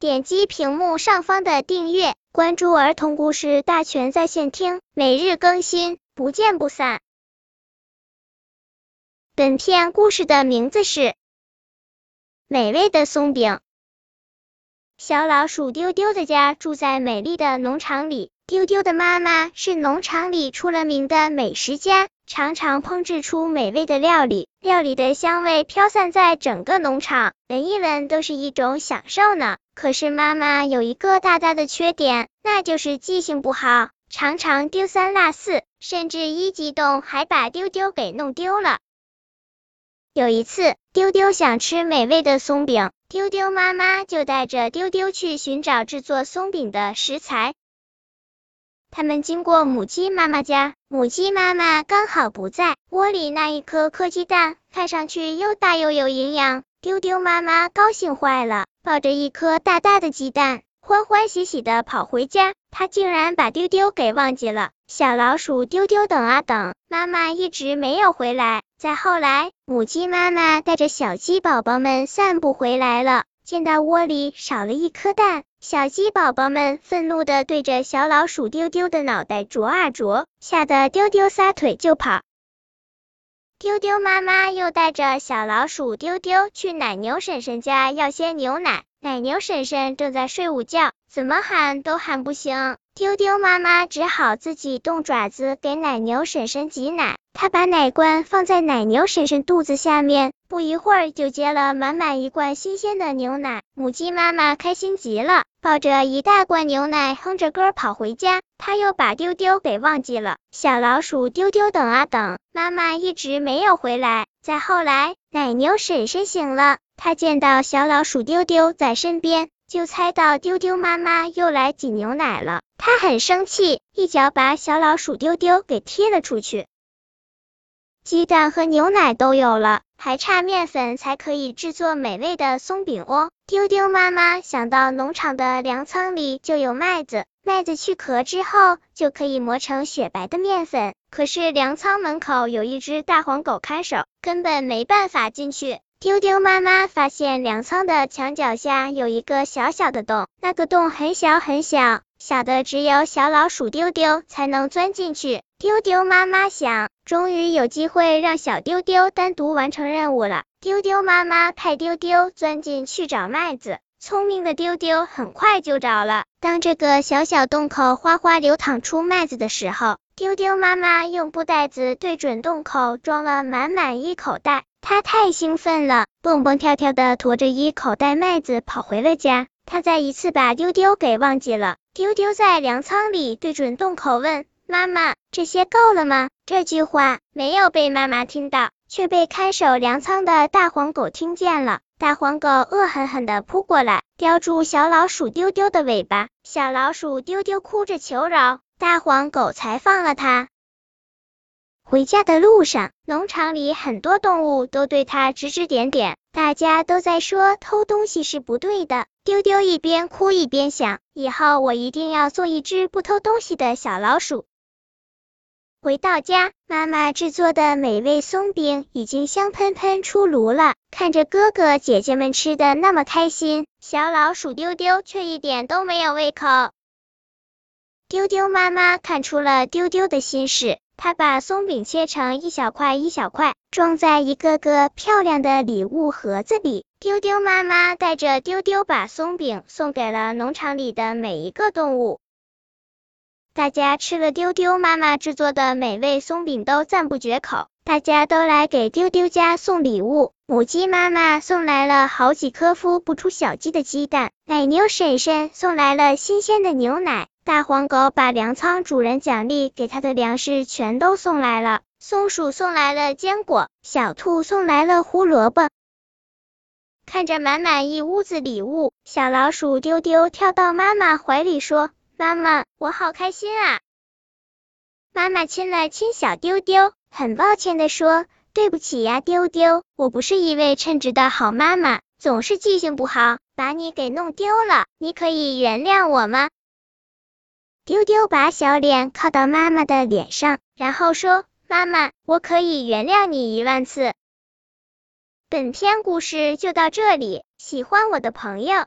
点击屏幕上方的订阅，关注儿童故事大全在线听，每日更新，不见不散。本片故事的名字是《美味的松饼》。小老鼠丢丢的家住在美丽的农场里。丢丢的妈妈是农场里出了名的美食家，常常烹制出美味的料理，料理的香味飘散在整个农场，闻一闻都是一种享受呢。可是妈妈有一个大大的缺点，那就是记性不好，常常丢三落四，甚至一激动还把丢丢给弄丢了。有一次，丢丢想吃美味的松饼，丢丢妈妈就带着丢丢去寻找制作松饼的食材。他们经过母鸡妈妈家，母鸡妈妈刚好不在，窝里那一颗颗鸡蛋看上去又大又有营养，丢丢妈妈高兴坏了，抱着一颗大大的鸡蛋，欢欢喜喜的跑回家。他竟然把丢丢给忘记了。小老鼠丢丢等啊等，妈妈一直没有回来。再后来，母鸡妈妈带着小鸡宝宝们散步回来了，见到窝里少了一颗蛋。小鸡宝宝们愤怒的对着小老鼠丢丢的脑袋啄啊啄，吓得丢丢撒腿就跑。丢丢妈妈又带着小老鼠丢丢去奶牛婶婶家要些牛奶，奶牛婶婶正在睡午觉，怎么喊都喊不醒。丢丢妈妈只好自己动爪子给奶牛婶婶挤奶。他把奶罐放在奶牛婶婶肚子下面，不一会儿就接了满满一罐新鲜的牛奶。母鸡妈妈开心极了，抱着一大罐牛奶，哼着歌跑回家。他又把丢丢给忘记了。小老鼠丢丢等啊等，妈妈一直没有回来。再后来，奶牛婶婶醒了，她见到小老鼠丢丢在身边，就猜到丢丢妈妈又来挤牛奶了。她很生气，一脚把小老鼠丢丢给踢了出去。鸡蛋和牛奶都有了，还差面粉才可以制作美味的松饼哦。丢丢妈妈想到农场的粮仓里就有麦子，麦子去壳之后就可以磨成雪白的面粉。可是粮仓门口有一只大黄狗看守，根本没办法进去。丢丢妈妈发现粮仓的墙角下有一个小小的洞，那个洞很小很小，小的只有小老鼠丢丢才能钻进去。丢丢妈妈想，终于有机会让小丢丢单独完成任务了。丢丢妈妈派丢丢钻进去找麦子，聪明的丢丢很快就找了。当这个小小洞口哗哗流淌出麦子的时候，丢丢妈妈用布袋子对准洞口装了满满一口袋。他太兴奋了，蹦蹦跳跳的驮着一口袋麦子跑回了家。他再一次把丢丢给忘记了。丢丢在粮仓里对准洞口问妈妈：“这些够了吗？”这句话没有被妈妈听到，却被看守粮仓的大黄狗听见了。大黄狗恶狠狠的扑过来，叼住小老鼠丢丢的尾巴。小老鼠丢丢哭着求饶，大黄狗才放了它。回家的路上，农场里很多动物都对他指指点点，大家都在说偷东西是不对的。丢丢一边哭一边想，以后我一定要做一只不偷东西的小老鼠。回到家，妈妈制作的美味松饼已经香喷喷出炉了，看着哥哥姐姐们吃的那么开心，小老鼠丢丢却一点都没有胃口。丢丢妈妈看出了丢丢的心事。她把松饼切成一小块一小块，装在一个个漂亮的礼物盒子里。丢丢妈妈带着丢丢把松饼送给了农场里的每一个动物。大家吃了丢丢妈妈制作的美味松饼，都赞不绝口。大家都来给丢丢家送礼物。母鸡妈妈送来了好几颗孵不出小鸡的鸡蛋，奶牛婶婶送来了新鲜的牛奶。大黄狗把粮仓主人奖励给它的粮食全都送来了，松鼠送来了坚果，小兔送来了胡萝卜。看着满满一屋子礼物，小老鼠丢丢跳到妈妈怀里说：“妈妈，我好开心啊！”妈妈亲了亲小丢丢，很抱歉的说：“对不起呀，丢丢，我不是一位称职的好妈妈，总是记性不好，把你给弄丢了。你可以原谅我吗？”丢丢把小脸靠到妈妈的脸上，然后说：“妈妈，我可以原谅你一万次。”本篇故事就到这里，喜欢我的朋友